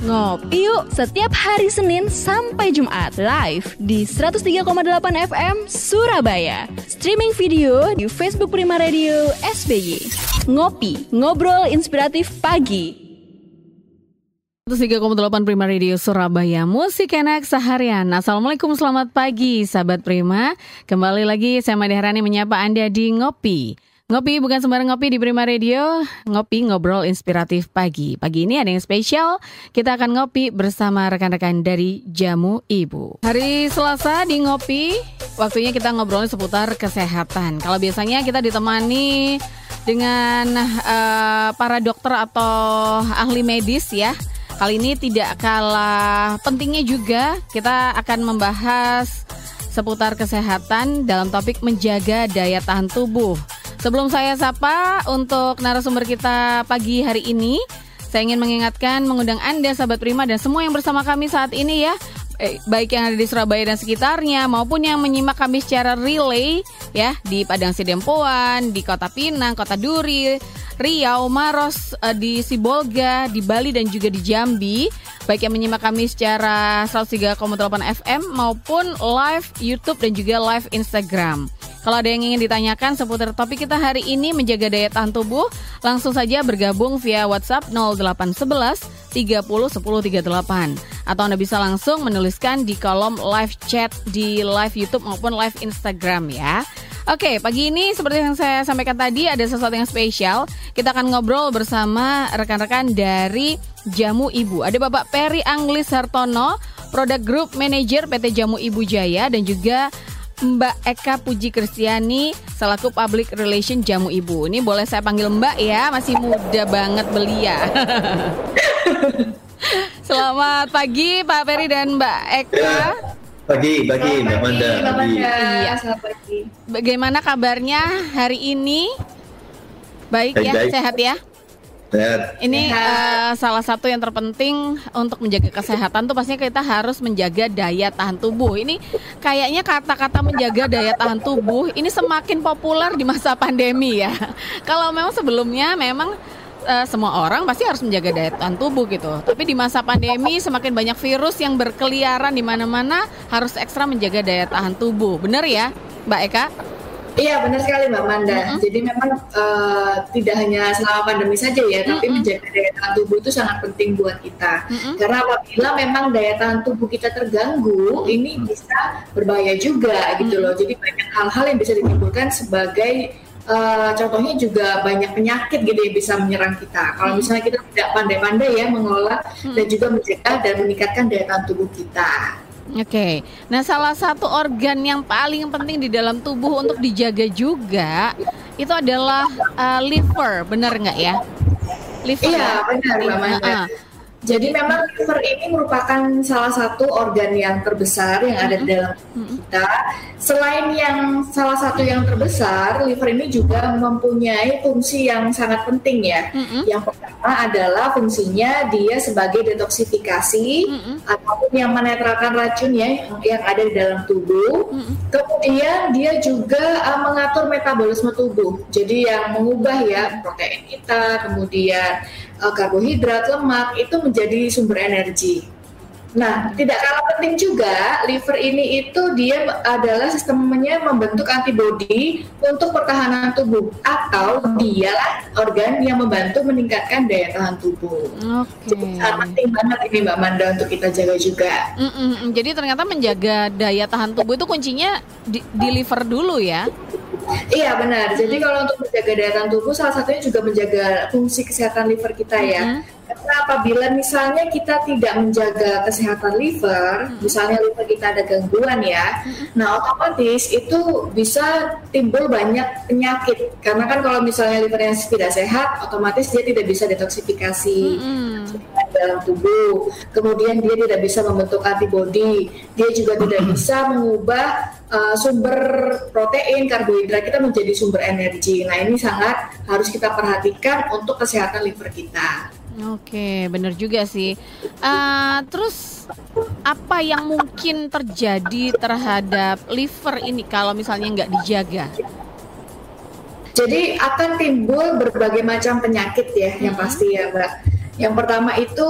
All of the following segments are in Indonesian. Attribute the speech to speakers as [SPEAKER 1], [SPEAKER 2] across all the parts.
[SPEAKER 1] Ngopi yuk setiap hari Senin sampai Jumat live di 103,8 FM Surabaya. Streaming video di Facebook Prima Radio SBY. Ngopi, ngobrol inspiratif pagi.
[SPEAKER 2] 103,8 Prima Radio Surabaya Musik enak seharian Assalamualaikum selamat pagi sahabat Prima Kembali lagi saya Made Herani menyapa Anda di Ngopi Ngopi bukan sembarang ngopi di Prima Radio, ngopi ngobrol inspiratif pagi. Pagi ini ada yang spesial, kita akan ngopi bersama rekan-rekan dari Jamu Ibu. Hari Selasa di Ngopi, waktunya kita ngobrol seputar kesehatan. Kalau biasanya kita ditemani dengan uh, para dokter atau ahli medis ya. Kali ini tidak kalah pentingnya juga kita akan membahas seputar kesehatan dalam topik menjaga daya tahan tubuh. Sebelum saya sapa untuk narasumber kita pagi hari ini, saya ingin mengingatkan mengundang Anda sahabat Prima dan semua yang bersama kami saat ini ya eh, baik yang ada di Surabaya dan sekitarnya maupun yang menyimak kami secara relay ya di Padang Sidempuan, di Kota Pinang, Kota Duri, Riau, Maros, eh, di Sibolga, di Bali dan juga di Jambi. Baik yang menyimak kami secara 103,8 FM maupun live YouTube dan juga live Instagram. Kalau ada yang ingin ditanyakan seputar topik kita hari ini menjaga daya tahan tubuh, langsung saja bergabung via WhatsApp 0811 30 10 38 atau Anda bisa langsung menuliskan di kolom live chat di live YouTube maupun live Instagram ya. Oke, pagi ini seperti yang saya sampaikan tadi ada sesuatu yang spesial. Kita akan ngobrol bersama rekan-rekan dari Jamu Ibu. Ada Bapak Peri Anglis Hartono, Product Group Manager PT Jamu Ibu Jaya dan juga Mbak Eka Puji Kristiani selaku Public Relation Jamu Ibu. Ini boleh saya panggil Mbak ya, masih muda banget belia. Selamat pagi Pak Peri dan Mbak Eka. Ya,
[SPEAKER 3] pagi, pagi Mbak Manda. Pagi.
[SPEAKER 2] Iya. Selamat pagi. Bagaimana kabarnya hari ini? Baik, baik ya, baik. sehat ya? Ini uh, salah satu yang terpenting untuk menjaga kesehatan tuh pastinya kita harus menjaga daya tahan tubuh. Ini kayaknya kata-kata menjaga daya tahan tubuh ini semakin populer di masa pandemi ya. Kalau memang sebelumnya memang uh, semua orang pasti harus menjaga daya tahan tubuh gitu. Tapi di masa pandemi semakin banyak virus yang berkeliaran di mana-mana harus ekstra menjaga daya tahan tubuh. Benar ya, Mbak Eka?
[SPEAKER 4] Iya benar sekali Mbak Manda. Mm -hmm. Jadi memang uh, tidak hanya selama pandemi saja ya, mm -hmm. tapi menjaga daya tahan tubuh itu sangat penting buat kita. Mm -hmm. Karena apabila memang daya tahan tubuh kita terganggu, mm -hmm. ini bisa berbahaya juga gitu mm -hmm. loh. Jadi banyak hal-hal yang bisa ditimbulkan sebagai uh, contohnya juga banyak penyakit gitu yang bisa menyerang kita. Kalau misalnya kita tidak pandai-pandai ya mengelola hmm. dan juga mencegah dan meningkatkan daya tahan tubuh kita.
[SPEAKER 2] Oke, okay. nah salah satu organ yang paling penting di dalam tubuh untuk dijaga juga itu adalah uh, liver, benar nggak ya?
[SPEAKER 4] Liver. Iya, benar, Mbak Uh, jadi memang liver ini merupakan salah satu organ yang terbesar yang ada di dalam kita. Selain yang salah satu yang terbesar, liver ini juga mempunyai fungsi yang sangat penting ya. Yang pertama adalah fungsinya dia sebagai detoksifikasi ataupun yang menetralkan racun ya yang ada di dalam tubuh. Kemudian dia juga uh, mengatur metabolisme tubuh. Jadi yang mengubah ya protein kita, kemudian karbohidrat, lemak itu menjadi sumber energi. Nah, tidak kalah penting juga liver ini itu dia adalah sistemnya membentuk antibodi untuk pertahanan tubuh atau dialah organ yang membantu meningkatkan daya tahan tubuh. Oke. Okay. sangat penting banget ini Mbak Manda untuk kita jaga juga.
[SPEAKER 2] Mm -mm. Jadi ternyata menjaga daya tahan tubuh itu kuncinya di, di liver dulu ya.
[SPEAKER 4] Iya benar. Jadi kalau untuk menjaga daya tahan tubuh salah satunya juga menjaga fungsi kesehatan liver kita ya. Mm -hmm. Karena apabila misalnya kita tidak menjaga kesehatan liver, misalnya liver kita ada gangguan ya, nah otomatis itu bisa timbul banyak penyakit. Karena kan kalau misalnya liver yang tidak sehat, otomatis dia tidak bisa detoksifikasi dalam tubuh. Kemudian dia tidak bisa membentuk antibodi, dia juga tidak bisa mengubah uh, sumber protein, karbohidrat kita menjadi sumber energi. Nah ini sangat harus kita perhatikan untuk kesehatan liver kita.
[SPEAKER 2] Oke, benar juga sih. Uh, terus apa yang mungkin terjadi terhadap liver ini kalau misalnya nggak dijaga?
[SPEAKER 4] Jadi akan timbul berbagai macam penyakit ya, hmm. yang pasti ya, Mbak. Yang pertama itu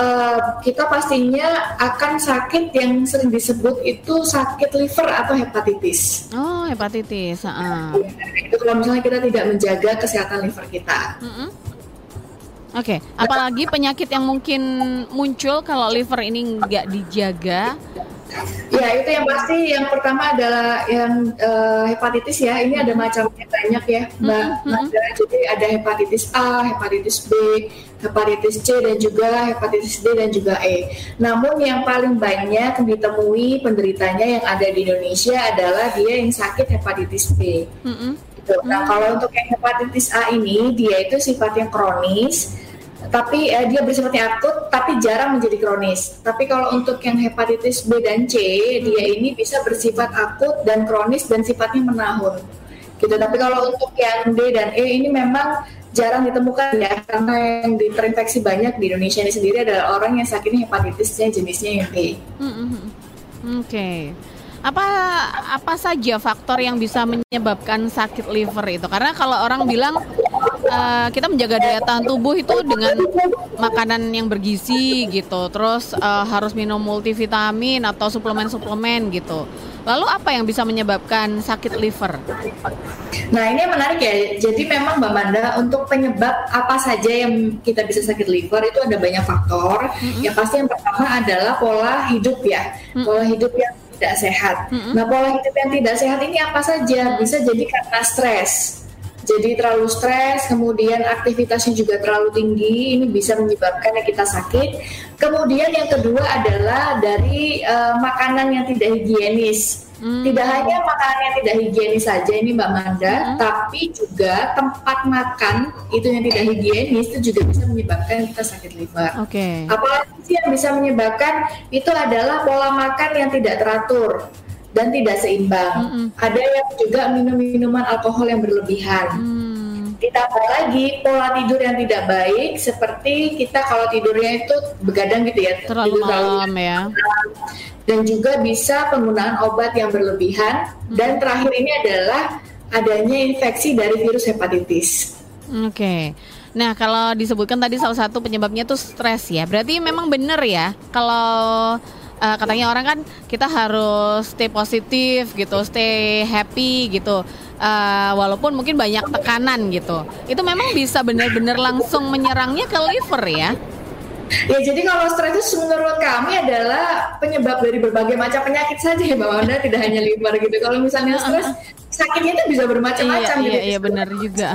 [SPEAKER 4] uh, kita pastinya akan sakit yang sering disebut itu sakit liver atau hepatitis.
[SPEAKER 2] Oh, hepatitis. Uh.
[SPEAKER 4] itu kalau misalnya kita tidak menjaga kesehatan liver kita. Mm -hmm.
[SPEAKER 2] Oke, okay. apalagi penyakit yang mungkin muncul kalau liver ini nggak dijaga
[SPEAKER 4] Ya itu yang pasti yang pertama adalah yang uh, hepatitis ya ini ada macamnya banyak ya mbak. Mm -hmm. Jadi ada hepatitis A, hepatitis B, hepatitis C dan juga hepatitis D dan juga E. Namun yang paling banyak ditemui penderitanya yang ada di Indonesia adalah dia yang sakit hepatitis B. Mm -hmm. Nah kalau untuk yang hepatitis A ini dia itu sifatnya kronis tapi eh, dia bersifatnya akut tapi jarang menjadi kronis. Tapi kalau untuk yang hepatitis B dan C, dia ini bisa bersifat akut dan kronis dan sifatnya menahun. Gitu. Tapi kalau untuk yang D dan E ini memang jarang ditemukan ya karena yang terinfeksi banyak di Indonesia ini sendiri adalah orang yang sakitnya hepatitisnya jenisnya yang B.
[SPEAKER 2] Mm -hmm. Oke. Okay. Apa apa saja faktor yang bisa menyebabkan sakit liver itu? Karena kalau orang bilang uh, kita menjaga daya tahan tubuh itu dengan makanan yang bergizi gitu, terus uh, harus minum multivitamin atau suplemen-suplemen gitu. Lalu apa yang bisa menyebabkan sakit liver?
[SPEAKER 4] Nah ini yang menarik ya. Jadi memang Mbak Manda untuk penyebab apa saja yang kita bisa sakit liver itu ada banyak faktor. Mm-hmm. Yang pasti yang pertama adalah pola hidup ya, mm-hmm. pola hidup yang tidak sehat. Mm-hmm. Nah pola hidup yang tidak sehat ini apa saja? Bisa jadi karena stres jadi terlalu stres, kemudian aktivitasnya juga terlalu tinggi, ini bisa menyebabkan kita sakit. Kemudian yang kedua adalah dari uh, makanan yang tidak higienis. Hmm. Tidak hanya makanan yang tidak higienis saja ini Mbak Manda, hmm. tapi juga tempat makan itu yang tidak higienis itu juga bisa menyebabkan kita sakit liver.
[SPEAKER 2] Oke. Okay.
[SPEAKER 4] Apalagi yang bisa menyebabkan itu adalah pola makan yang tidak teratur dan tidak seimbang. Mm -hmm. Ada yang juga minum minuman alkohol yang berlebihan. Mm. Ditambah lagi pola tidur yang tidak baik, seperti kita kalau tidurnya itu begadang gitu ya,
[SPEAKER 2] terlalu malam ya.
[SPEAKER 4] Dan juga bisa penggunaan obat yang berlebihan. Mm. Dan terakhir ini adalah adanya infeksi dari virus hepatitis.
[SPEAKER 2] Oke. Okay. Nah, kalau disebutkan tadi salah satu penyebabnya tuh stres ya. Berarti memang benar ya kalau uh, katanya orang kan kita harus stay positif gitu, stay happy gitu. Uh, walaupun mungkin banyak tekanan gitu. Itu memang bisa benar-benar langsung menyerangnya ke liver ya.
[SPEAKER 4] Ya jadi kalau stres itu menurut kami adalah penyebab dari berbagai macam penyakit saja ya Mbak Wanda tidak hanya liver gitu. Kalau misalnya stres sakitnya itu bisa bermacam-macam
[SPEAKER 2] iya, gitu. Iya, iya benar juga.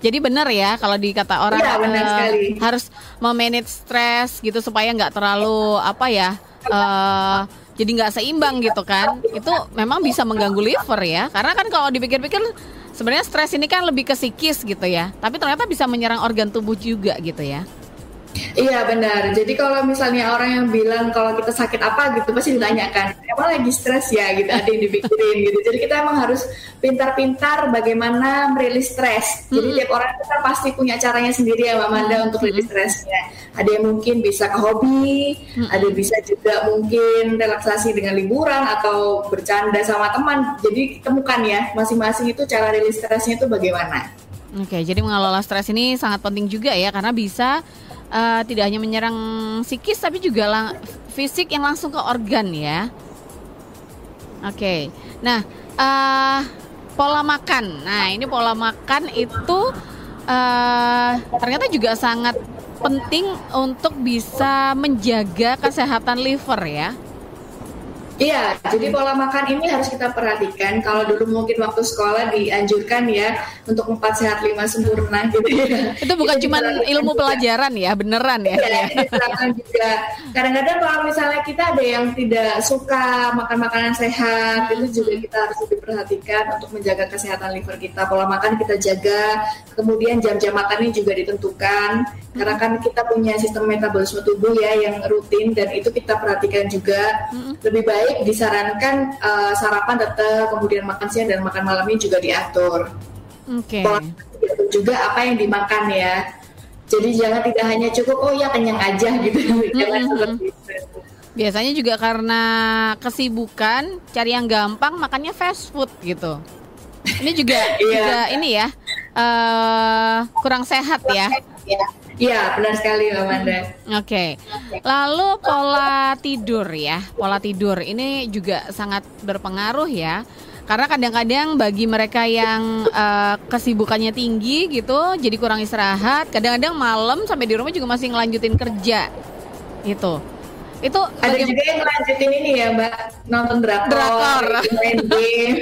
[SPEAKER 2] Jadi benar ya kalau dikata orang ya,
[SPEAKER 4] benar uh, sekali.
[SPEAKER 2] harus memanage stres gitu supaya nggak terlalu apa ya uh, jadi nggak seimbang gitu kan. Itu memang bisa mengganggu liver ya. Karena kan kalau dipikir-pikir sebenarnya stres ini kan lebih ke psikis gitu ya. Tapi ternyata bisa menyerang organ tubuh juga gitu ya.
[SPEAKER 4] Iya benar. Jadi kalau misalnya orang yang bilang kalau kita sakit apa gitu pasti ditanyakan, emang lagi stres ya gitu, ada yang dipikirin gitu. Jadi kita emang harus pintar-pintar bagaimana merilis stres. Jadi mm -hmm. tiap orang kita pasti punya caranya sendiri ya Mbak Manda mm -hmm. untuk rilis stresnya. Ada yang mungkin bisa ke hobi, mm -hmm. ada bisa juga mungkin relaksasi dengan liburan atau bercanda sama teman. Jadi temukan ya masing-masing itu cara rilis stresnya itu bagaimana.
[SPEAKER 2] Oke, jadi mengelola stres ini sangat penting juga ya karena bisa uh, tidak hanya menyerang psikis tapi juga lang fisik yang langsung ke organ ya. Oke, okay. nah uh, pola makan. Nah ini pola makan itu uh, ternyata juga sangat penting untuk bisa menjaga kesehatan liver ya.
[SPEAKER 4] Iya, jadi pola makan ini harus kita perhatikan. Kalau dulu mungkin waktu sekolah dianjurkan ya untuk empat sehat lima sempurna gitu ya.
[SPEAKER 2] Itu bukan cuma ilmu pelajaran ya, beneran ya.
[SPEAKER 4] Iya, juga. Kadang-kadang kalau misalnya kita ada yang tidak suka makan makanan sehat, itu juga kita harus lebih perhatikan untuk menjaga kesehatan liver kita. Pola makan kita jaga, kemudian jam-jam makannya juga ditentukan. Karena kan kita punya sistem metabolisme tubuh ya yang rutin dan itu kita perhatikan juga. Lebih baik baik disarankan uh, sarapan tetap kemudian makan siang dan makan malamnya juga diatur.
[SPEAKER 2] Oke. Okay.
[SPEAKER 4] juga apa yang dimakan ya. Jadi jangan tidak hanya cukup oh ya kenyang aja gitu. jangan mm -hmm. seperti itu.
[SPEAKER 2] Biasanya juga karena kesibukan cari yang gampang makannya fast food gitu. Ini juga iya. juga ini ya uh, kurang sehat ya.
[SPEAKER 4] ya. Iya, benar sekali Mbak Manda.
[SPEAKER 2] Oke. Okay. Lalu pola tidur ya. Pola tidur ini juga sangat berpengaruh ya. Karena kadang-kadang bagi mereka yang uh, kesibukannya tinggi gitu, jadi kurang istirahat. Kadang-kadang malam sampai di rumah juga masih ngelanjutin kerja. Gitu. Itu
[SPEAKER 4] ada bagaimana? juga yang lanjutin ini ya Mbak nonton drakor,
[SPEAKER 2] drakor.
[SPEAKER 4] main game.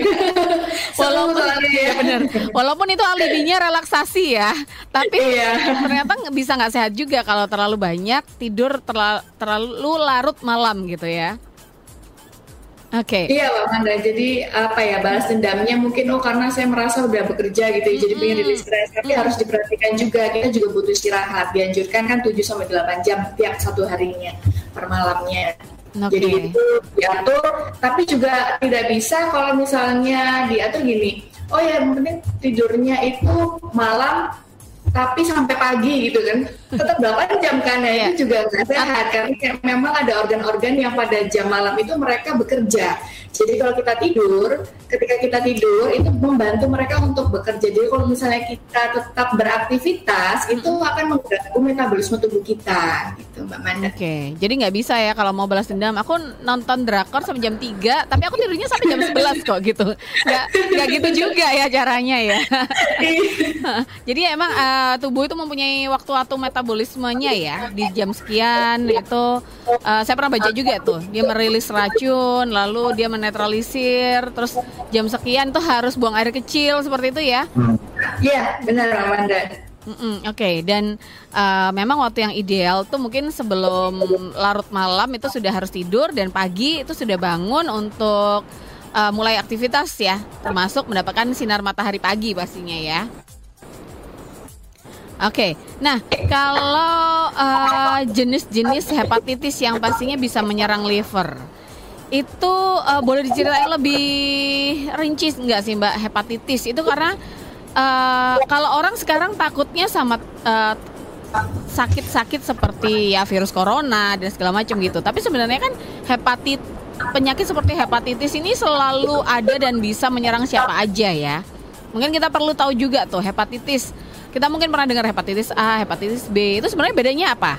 [SPEAKER 2] walaupun ya bener. Walaupun itu alibinya relaksasi ya, tapi iya. ternyata bisa nggak sehat juga kalau terlalu banyak tidur terlalu, terlalu larut malam gitu ya.
[SPEAKER 4] Oke. Okay. Iya Mbak Manda, jadi apa ya balas dendamnya mungkin oh karena saya merasa udah bekerja gitu ya, mm-hmm. jadi pengen rilis stres. Tapi mm-hmm. harus diperhatikan juga kita juga butuh istirahat. Dianjurkan kan 7 sampai delapan jam tiap satu harinya per malamnya. Okay. Jadi itu diatur, tapi juga tidak bisa kalau misalnya diatur gini. Oh ya, yang penting tidurnya itu malam tapi sampai pagi gitu kan tetap 8 jam kan ya itu iya. juga nggak sehat karena memang ada organ-organ yang pada jam malam itu mereka bekerja jadi kalau kita tidur ketika kita tidur itu membantu mereka untuk bekerja jadi kalau misalnya kita tetap beraktivitas itu akan mengganggu metabolisme tubuh kita gitu Mbak Manda
[SPEAKER 2] oke okay. jadi nggak bisa ya kalau mau balas dendam aku nonton drakor sampai jam 3 tapi aku tidurnya sampai jam 11 kok gitu nggak nggak gitu juga ya caranya ya iya. jadi emang uh, uh, tubuh itu mempunyai waktu-waktu metabolismenya ya di jam sekian itu uh, saya pernah baca juga tuh dia merilis racun lalu dia menetralisir terus jam sekian tuh harus buang air kecil seperti itu ya
[SPEAKER 4] Iya benar Amanda
[SPEAKER 2] Mm -mm, Oke, okay. dan uh, memang waktu yang ideal tuh mungkin sebelum larut malam itu sudah harus tidur dan pagi itu sudah bangun untuk uh, mulai aktivitas ya, termasuk mendapatkan sinar matahari pagi pastinya ya. Oke, okay. nah kalau uh, jenis-jenis hepatitis yang pastinya bisa menyerang liver, itu uh, boleh diceritain lebih rinci nggak sih Mbak hepatitis? Itu karena uh, kalau orang sekarang takutnya sama uh, sakit-sakit seperti ya virus corona dan segala macam gitu. Tapi sebenarnya kan hepatit penyakit seperti hepatitis ini selalu ada dan bisa menyerang siapa aja ya. Mungkin kita perlu tahu juga tuh hepatitis kita mungkin pernah dengar hepatitis A, hepatitis B. Itu sebenarnya bedanya apa?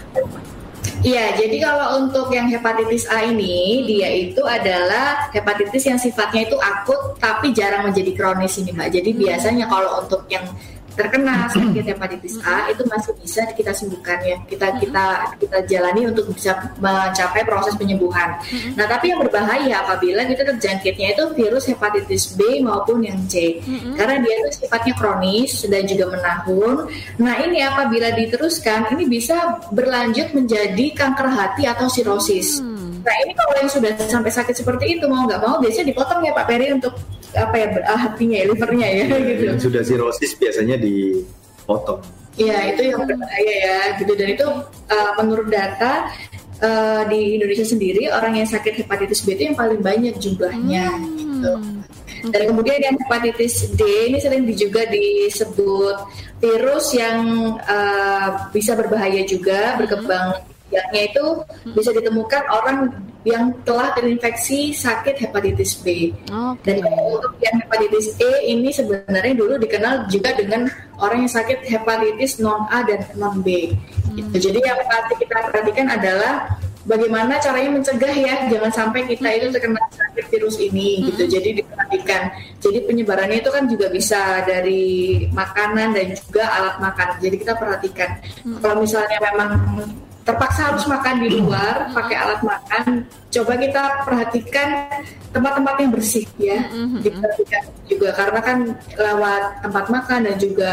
[SPEAKER 4] Iya, jadi kalau untuk yang hepatitis A ini, dia itu adalah hepatitis yang sifatnya itu akut tapi jarang menjadi kronis ini, Mbak. Jadi biasanya kalau untuk yang terkena sakit hepatitis A itu masih bisa kita sembuhkan ya kita kita kita jalani untuk bisa mencapai proses penyembuhan. Nah tapi yang berbahaya apabila kita terjangkitnya itu virus hepatitis B maupun yang C karena dia itu sifatnya kronis dan juga menahun. Nah ini apabila diteruskan ini bisa berlanjut menjadi kanker hati atau sirosis. Mm. Nah ini kalau yang sudah sampai sakit seperti itu mau nggak mau biasanya dipotong ya Pak Peri untuk apa ya ah, hatinya ya livernya ya gitu.
[SPEAKER 3] Yang sudah sirosis biasanya dipotong.
[SPEAKER 4] Iya itu yang berbahaya ya gitu dan itu uh, menurut data uh, di Indonesia sendiri orang yang sakit hepatitis B itu yang paling banyak jumlahnya hmm. gitu. Dan kemudian yang hepatitis D ini sering juga disebut virus yang uh, bisa berbahaya juga berkembang biaknya itu bisa ditemukan orang yang telah terinfeksi sakit hepatitis B. Okay. Dan untuk yang hepatitis E ini sebenarnya dulu dikenal juga dengan orang yang sakit hepatitis non A dan non B. Hmm. Gitu. Jadi yang pasti kita perhatikan adalah bagaimana caranya mencegah ya jangan sampai kita itu terkena sakit virus ini hmm. gitu. Jadi diperhatikan. Jadi penyebarannya itu kan juga bisa dari makanan dan juga alat makan. Jadi kita perhatikan. Hmm. Kalau misalnya memang terpaksa harus makan di luar pakai alat makan. Coba kita perhatikan tempat-tempat yang bersih ya. Diperhatikan juga karena kan lewat tempat makan dan juga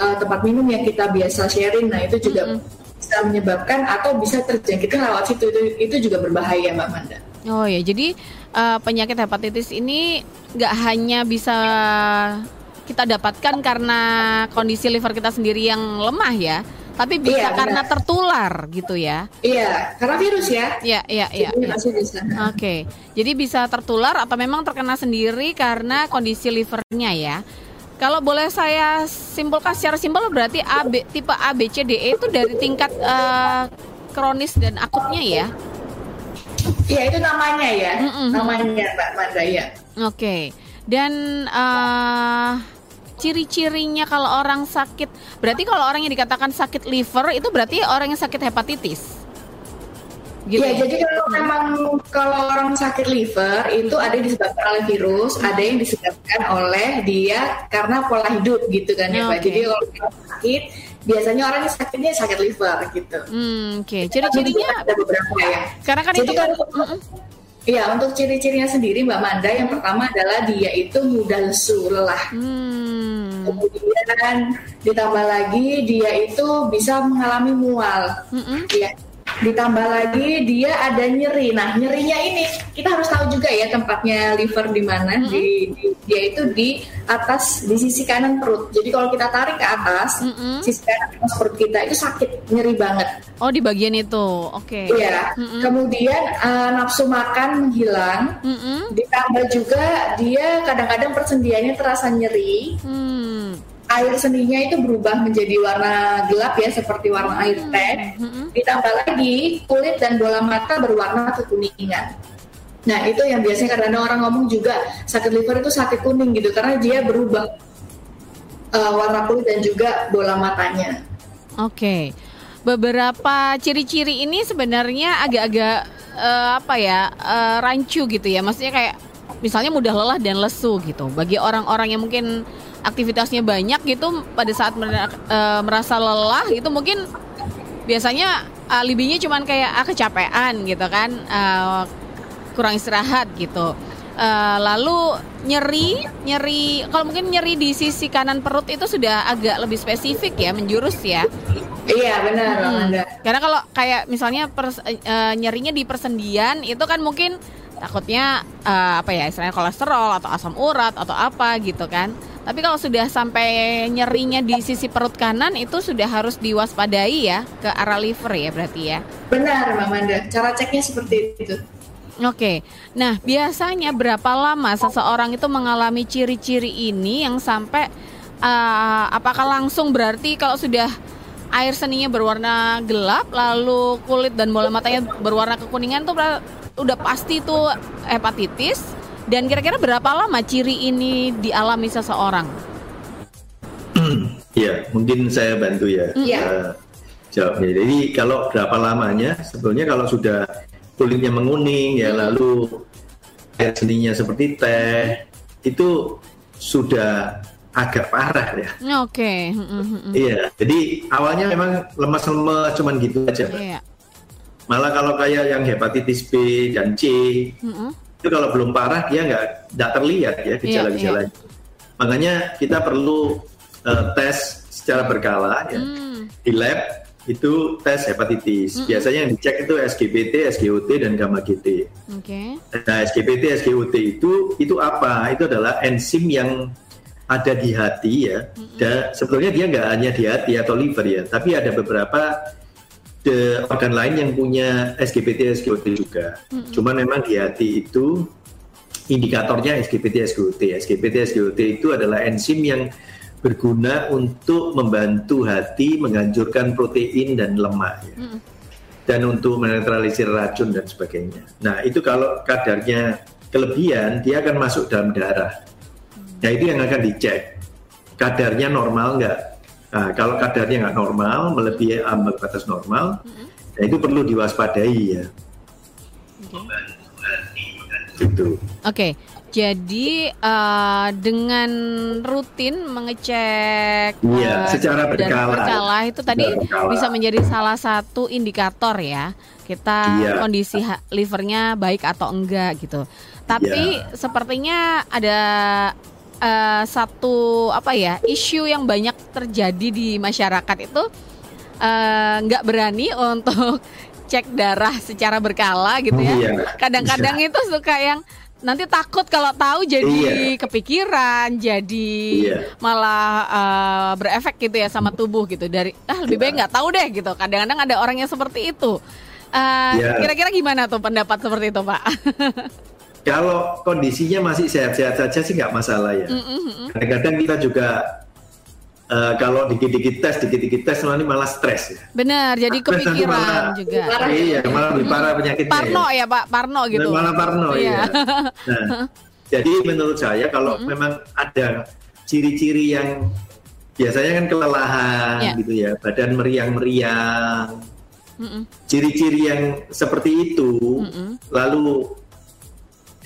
[SPEAKER 4] uh, tempat minum yang kita biasa sharing nah itu juga bisa menyebabkan atau bisa terjangkit lewat situ. Itu itu juga berbahaya mbak Manda
[SPEAKER 2] oh ya jadi uh, penyakit hepatitis ini nggak hanya bisa kita dapatkan karena kondisi liver kita sendiri yang lemah ya tapi bisa iya, karena benar. tertular gitu ya.
[SPEAKER 4] Iya, karena virus ya.
[SPEAKER 2] Iya, iya, iya. Ya. Oke. Okay. Jadi bisa tertular atau memang terkena sendiri karena kondisi livernya ya. Kalau boleh saya simpulkan secara simpel berarti AB tipe A B C D E itu dari tingkat uh, kronis dan akutnya ya.
[SPEAKER 4] Iya, itu namanya ya. Mm -mm. Namanya Mbak Manda ya.
[SPEAKER 2] Oke. Okay. Dan uh, ciri-cirinya kalau orang sakit. Berarti kalau orang yang dikatakan sakit liver itu berarti orang yang sakit hepatitis.
[SPEAKER 4] Gitu. Ya, jadi kalau memang kalau orang sakit liver itu ada yang disebabkan oleh virus, hmm. ada yang disebabkan oleh dia karena pola hidup gitu kan ya, okay. Jadi kalau sakit biasanya orang yang sakitnya sakit liver gitu.
[SPEAKER 2] Hmm, Oke, okay. ciri-cirinya
[SPEAKER 4] ada beberapa ya.
[SPEAKER 2] Karena kan jadi itu kan,
[SPEAKER 4] Iya, untuk ciri-cirinya sendiri Mbak Manda yang pertama adalah dia itu mudah lesu, lelah. Hmm. Kemudian ditambah lagi dia itu bisa mengalami mual. Mm -mm. Ya, ditambah lagi dia ada nyeri. Nah, nyerinya ini kita harus tahu juga ya tempatnya liver di mana. Mm -hmm. di, di, dia itu di atas di sisi kanan perut. Jadi kalau kita tarik ke atas, mm -hmm. sisi kanan atas perut kita itu sakit, nyeri banget.
[SPEAKER 2] Oh, di bagian itu. Oke.
[SPEAKER 4] Okay. Iya. Mm -hmm. Kemudian uh, nafsu makan menghilang. Mm -hmm. Ditambah juga dia kadang-kadang persendiannya terasa nyeri. Mm air seninya itu berubah menjadi warna gelap ya seperti warna air hmm. teh. Ditambah lagi kulit dan bola mata berwarna kekuningan. Nah itu yang biasanya kadang-kadang orang ngomong juga sakit liver itu sakit kuning gitu karena dia berubah uh, warna kulit dan juga bola matanya.
[SPEAKER 2] Oke, okay. beberapa ciri-ciri ini sebenarnya agak-agak uh, apa ya uh, rancu gitu ya, maksudnya kayak misalnya mudah lelah dan lesu gitu. Bagi orang-orang yang mungkin aktivitasnya banyak gitu pada saat uh, merasa lelah itu mungkin biasanya alibinya cuman kayak ah, kecapean gitu kan uh, kurang istirahat gitu. Uh, lalu nyeri nyeri kalau mungkin nyeri di sisi kanan perut itu sudah agak lebih spesifik ya menjurus ya.
[SPEAKER 4] Iya benar hmm.
[SPEAKER 2] karena kalau kayak misalnya pers, uh, nyerinya di persendian itu kan mungkin takutnya uh, apa ya istilahnya kolesterol atau asam urat atau apa gitu kan tapi kalau sudah sampai nyerinya di sisi perut kanan itu sudah harus diwaspadai ya ke arah liver ya berarti ya.
[SPEAKER 4] Benar, Mbak Manda. Cara ceknya seperti itu.
[SPEAKER 2] Oke, nah biasanya berapa lama seseorang itu mengalami ciri-ciri ini yang sampai uh, apakah langsung berarti kalau sudah air seninya berwarna gelap lalu kulit dan bola matanya berwarna kekuningan tuh udah pasti itu hepatitis dan kira-kira berapa lama ciri ini dialami seseorang?
[SPEAKER 3] Ya, mungkin saya bantu ya. Iya. Uh, jawabnya. Jadi kalau berapa lamanya? Sebetulnya kalau sudah kulitnya menguning ya, hmm. lalu air seninya seperti teh, itu sudah agak parah ya.
[SPEAKER 2] Oke. Okay.
[SPEAKER 3] Iya. Jadi awalnya memang lemas-lemas cuman gitu aja. Iya. Malah kalau kayak yang hepatitis B dan C, mm itu kalau belum parah dia nggak nggak terlihat ya iya, gejala-gejalanya. Yeah, yeah. Makanya kita perlu uh, tes secara berkala ya mm. di lab itu tes hepatitis. Mm. Biasanya yang dicek itu SGPT, SGOT dan gamma GT. Okay. Nah SGPT, SGOT itu itu apa? Itu adalah enzim yang ada di hati ya. Mm -mm. Dan sebetulnya dia nggak hanya di hati atau liver ya, tapi ada beberapa organ lain yang punya SGPT SGOT juga. Mm-hmm. Cuman memang di hati itu indikatornya SGPT SGOT. SGPT SGOT itu adalah enzim yang berguna untuk membantu hati menghancurkan protein dan lemak ya. Mm-hmm. Dan untuk menetralisir racun dan sebagainya. Nah, itu kalau kadarnya kelebihan, dia akan masuk dalam darah. Nah, itu yang akan dicek. Kadarnya normal nggak? Nah, kalau kadarnya nggak normal, melebihi ambang batas normal, mm-hmm. ya itu perlu diwaspadai ya.
[SPEAKER 2] Okay. Gitu. Oke, okay. jadi uh, dengan rutin mengecek
[SPEAKER 3] ya, uh, secara berkala,
[SPEAKER 2] berkala itu tadi berkala. bisa menjadi salah satu indikator ya kita ya. kondisi livernya baik atau enggak gitu. Tapi ya. sepertinya ada uh, satu apa ya isu yang banyak terjadi di masyarakat itu eh, nggak uh, berani untuk cek darah secara berkala gitu ya. Iya. Kadang-kadang iya. itu suka yang nanti takut kalau tahu jadi iya. kepikiran, jadi iya. malah uh, berefek gitu ya sama tubuh gitu. Dari ah lebih baik nggak tahu deh gitu. Kadang-kadang ada orang yang seperti itu. Uh, yeah. Kira-kira gimana tuh pendapat seperti itu, Pak?
[SPEAKER 3] Kalau kondisinya masih sehat-sehat saja sih nggak masalah ya. Kadang-kadang kita juga uh, kalau dikit-dikit tes, dikit-dikit tes nanti malah stres ya.
[SPEAKER 2] Benar, jadi kepikiran malah, juga.
[SPEAKER 3] Iya, malah lebih parah penyakitnya.
[SPEAKER 2] Parno ya, ya Pak, Parno gitu.
[SPEAKER 3] Malah Parno iya. ya. Nah, jadi menurut saya kalau mm -hmm. memang ada ciri-ciri yang biasanya kan kelelahan yeah. gitu ya, badan meriang-meriang. Ciri-ciri yang seperti itu, mm -mm. lalu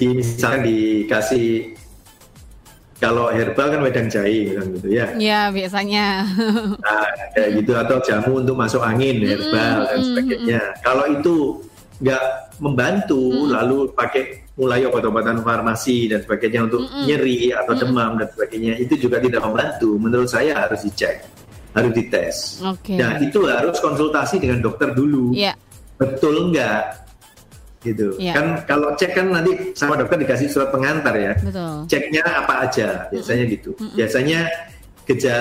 [SPEAKER 3] di misalnya dikasih kalau herbal kan wedang jahe kan gitu ya.
[SPEAKER 2] Iya biasanya.
[SPEAKER 3] Nah kayak gitu atau jamu untuk masuk angin herbal dan sebagainya. Kalau itu nggak membantu lalu pakai mulai obat-obatan farmasi dan sebagainya untuk nyeri atau demam dan sebagainya itu juga tidak membantu. Menurut saya harus dicek, harus dites. Okay. Nah itu harus konsultasi dengan dokter dulu. Yeah. Betul nggak gitu ya. kan kalau cek kan nanti sama dokter dikasih surat pengantar ya Betul. ceknya apa aja biasanya mm -hmm. gitu mm -hmm. biasanya gejala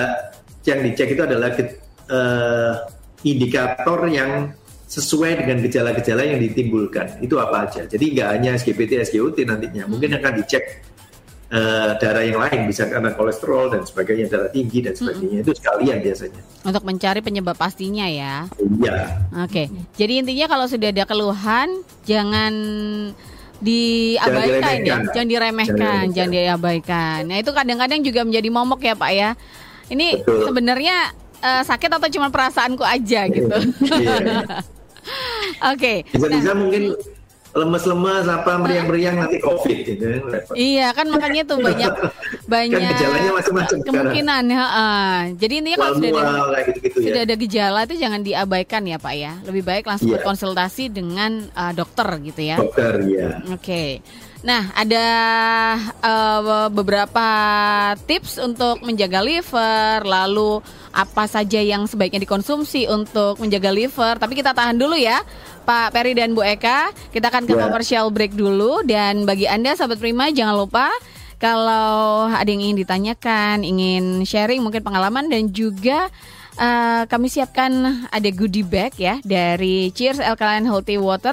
[SPEAKER 3] yang dicek itu adalah ge, uh, indikator yang sesuai dengan gejala-gejala yang ditimbulkan itu apa aja jadi nggak hanya SGPT SGOT nantinya mungkin akan dicek uh, darah yang lain bisa karena kolesterol dan sebagainya darah tinggi dan sebagainya. Mm -hmm. itu sekalian biasanya.
[SPEAKER 2] Untuk mencari penyebab pastinya ya.
[SPEAKER 3] Iya.
[SPEAKER 2] Oke. Okay. jadi intinya kalau sudah ada keluhan jangan diabaikan jangan ya. Jangan diremehkan. jangan, jangan diabaikan. Nah itu kadang-kadang juga menjadi momok ya pak ya. Ini sebenarnya uh, sakit atau cuma perasaanku aja gitu? Iya. Oke.
[SPEAKER 3] Okay. Bisa-bisa nah, mungkin lemes-lemes apa meriang-meriang nanti covid gitu
[SPEAKER 2] iya kan makanya tuh banyak banyak kan
[SPEAKER 3] gejalanya macam-macam
[SPEAKER 2] kemungkinan ya uh. jadi ini kalau sudah ada gitu -gitu sudah ya. ada gejala itu jangan diabaikan ya pak ya lebih baik langsung yeah. berkonsultasi dengan uh, dokter gitu ya
[SPEAKER 3] dokter ya
[SPEAKER 2] oke okay. Nah, ada uh, beberapa tips untuk menjaga liver, lalu apa saja yang sebaiknya dikonsumsi untuk menjaga liver. Tapi kita tahan dulu ya. Pak Peri dan Bu Eka. Kita akan ke yeah. commercial break dulu dan bagi Anda sahabat Prima jangan lupa kalau ada yang ingin ditanyakan, ingin sharing mungkin pengalaman dan juga uh, kami siapkan ada goodie bag ya dari Cheers Alkaline Healthy Water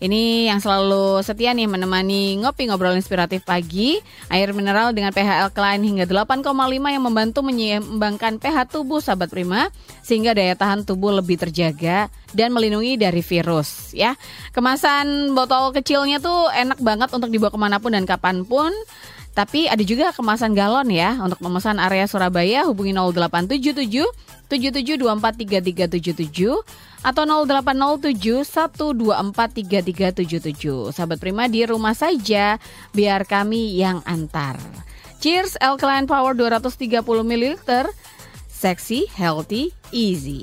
[SPEAKER 2] ini yang selalu setia nih menemani ngopi ngobrol inspiratif pagi. Air mineral dengan pH alkaline hingga 8,5 yang membantu menyeimbangkan pH tubuh sahabat prima sehingga daya tahan tubuh lebih terjaga dan melindungi dari virus ya. Kemasan botol kecilnya tuh enak banget untuk dibawa ke mana pun dan kapan pun. Tapi ada juga kemasan galon ya. Untuk memesan area Surabaya hubungi 0877 77243377 atau 0807 1243377. Sahabat Prima di rumah saja, biar kami yang antar. Cheers Alkaline Power 230 ml. Seksi, healthy, easy.